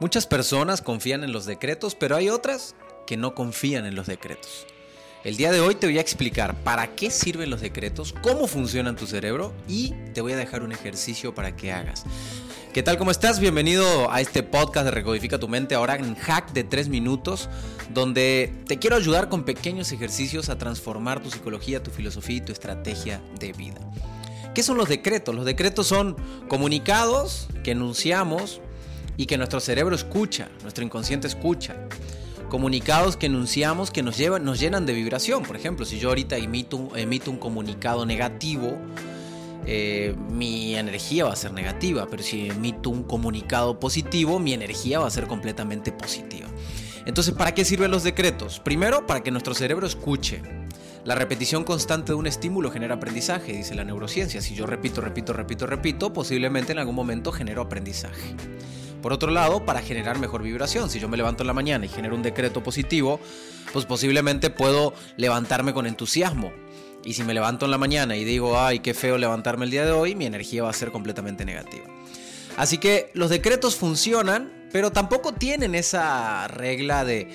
Muchas personas confían en los decretos, pero hay otras que no confían en los decretos. El día de hoy te voy a explicar para qué sirven los decretos, cómo funcionan tu cerebro y te voy a dejar un ejercicio para que hagas. ¿Qué tal? ¿Cómo estás? Bienvenido a este podcast de Recodifica tu mente, ahora en hack de 3 minutos, donde te quiero ayudar con pequeños ejercicios a transformar tu psicología, tu filosofía y tu estrategia de vida. ¿Qué son los decretos? Los decretos son comunicados que enunciamos y que nuestro cerebro escucha, nuestro inconsciente escucha. Comunicados que enunciamos que nos, llevan, nos llenan de vibración. Por ejemplo, si yo ahorita emito, un comunicado negativo, eh, mi energía va a ser negativa, pero si emito un comunicado positivo, mi energía va a ser completamente positiva. Entonces, ¿para qué sirven los decretos? Primero, para que nuestro cerebro escuche. La repetición constante de un estímulo genera aprendizaje, dice la neurociencia. Si yo repito, repito, repito, repito, posiblemente en algún momento genero aprendizaje. Por otro lado, para generar mejor vibración, si yo me levanto en la mañana y genero un decreto positivo, pues posiblemente puedo levantarme con entusiasmo. Y si me levanto en la mañana y digo, ay, qué feo levantarme el día de hoy, mi energía va a ser completamente negativa. Así que los decretos funcionan pero tampoco tienen esa regla de,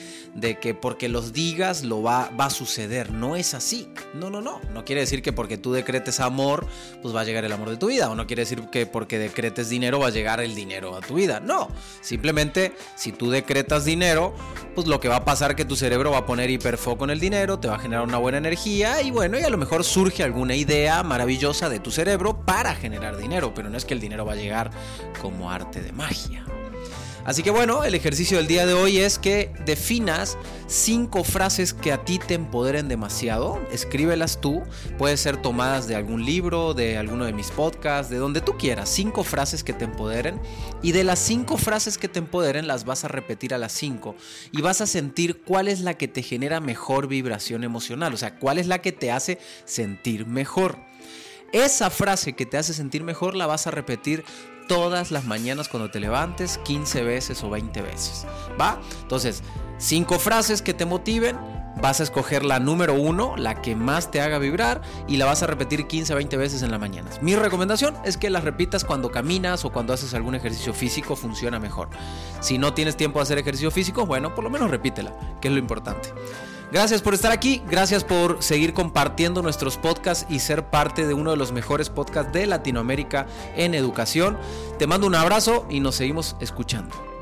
que porque los digas lo va, va, a suceder. No es así. No, no, no. No quiere decir que porque tú decretes amor, pues va a llegar el amor de tu vida. O no quiere decir que porque decretes dinero va a llegar el dinero a tu vida. No. Simplemente si tú decretas dinero, pues lo que va a pasar es que tu cerebro va a poner hiperfoco en el dinero, te va a generar una buena energía y bueno, y a lo mejor surge alguna idea maravillosa de tu cerebro para generar dinero. Pero no es que el dinero va a llegar como arte de magia. Así que bueno, el ejercicio del día de hoy es que definas cinco frases que a ti te empoderen demasiado. Escríbelas tú. Pueden ser tomadas de algún libro, de alguno de mis podcasts, de donde tú quieras. Cinco frases que te empoderen. Y de las cinco frases que te empoderen las vas a repetir a las cinco. Y vas a sentir cuál es la que te genera mejor vibración emocional. O sea, cuál es la que te hace sentir mejor. Esa frase que te hace sentir mejor la vas a repetir todas las mañanas cuando te levantes 15 veces o 20 veces. ¿Va? Entonces, cinco frases que te motiven. Vas a escoger la número uno, la que más te haga vibrar, y la vas a repetir 15 o 20 veces en la mañana. Mi recomendación es que las repitas cuando caminas o cuando haces algún ejercicio físico, funciona mejor. Si no tienes tiempo de hacer ejercicio físico, bueno, por lo menos repítela, que es lo importante. Gracias por estar aquí, gracias por seguir compartiendo nuestros podcasts y ser parte de uno de los mejores podcasts de Latinoamérica en educación. Te mando un abrazo y nos seguimos escuchando.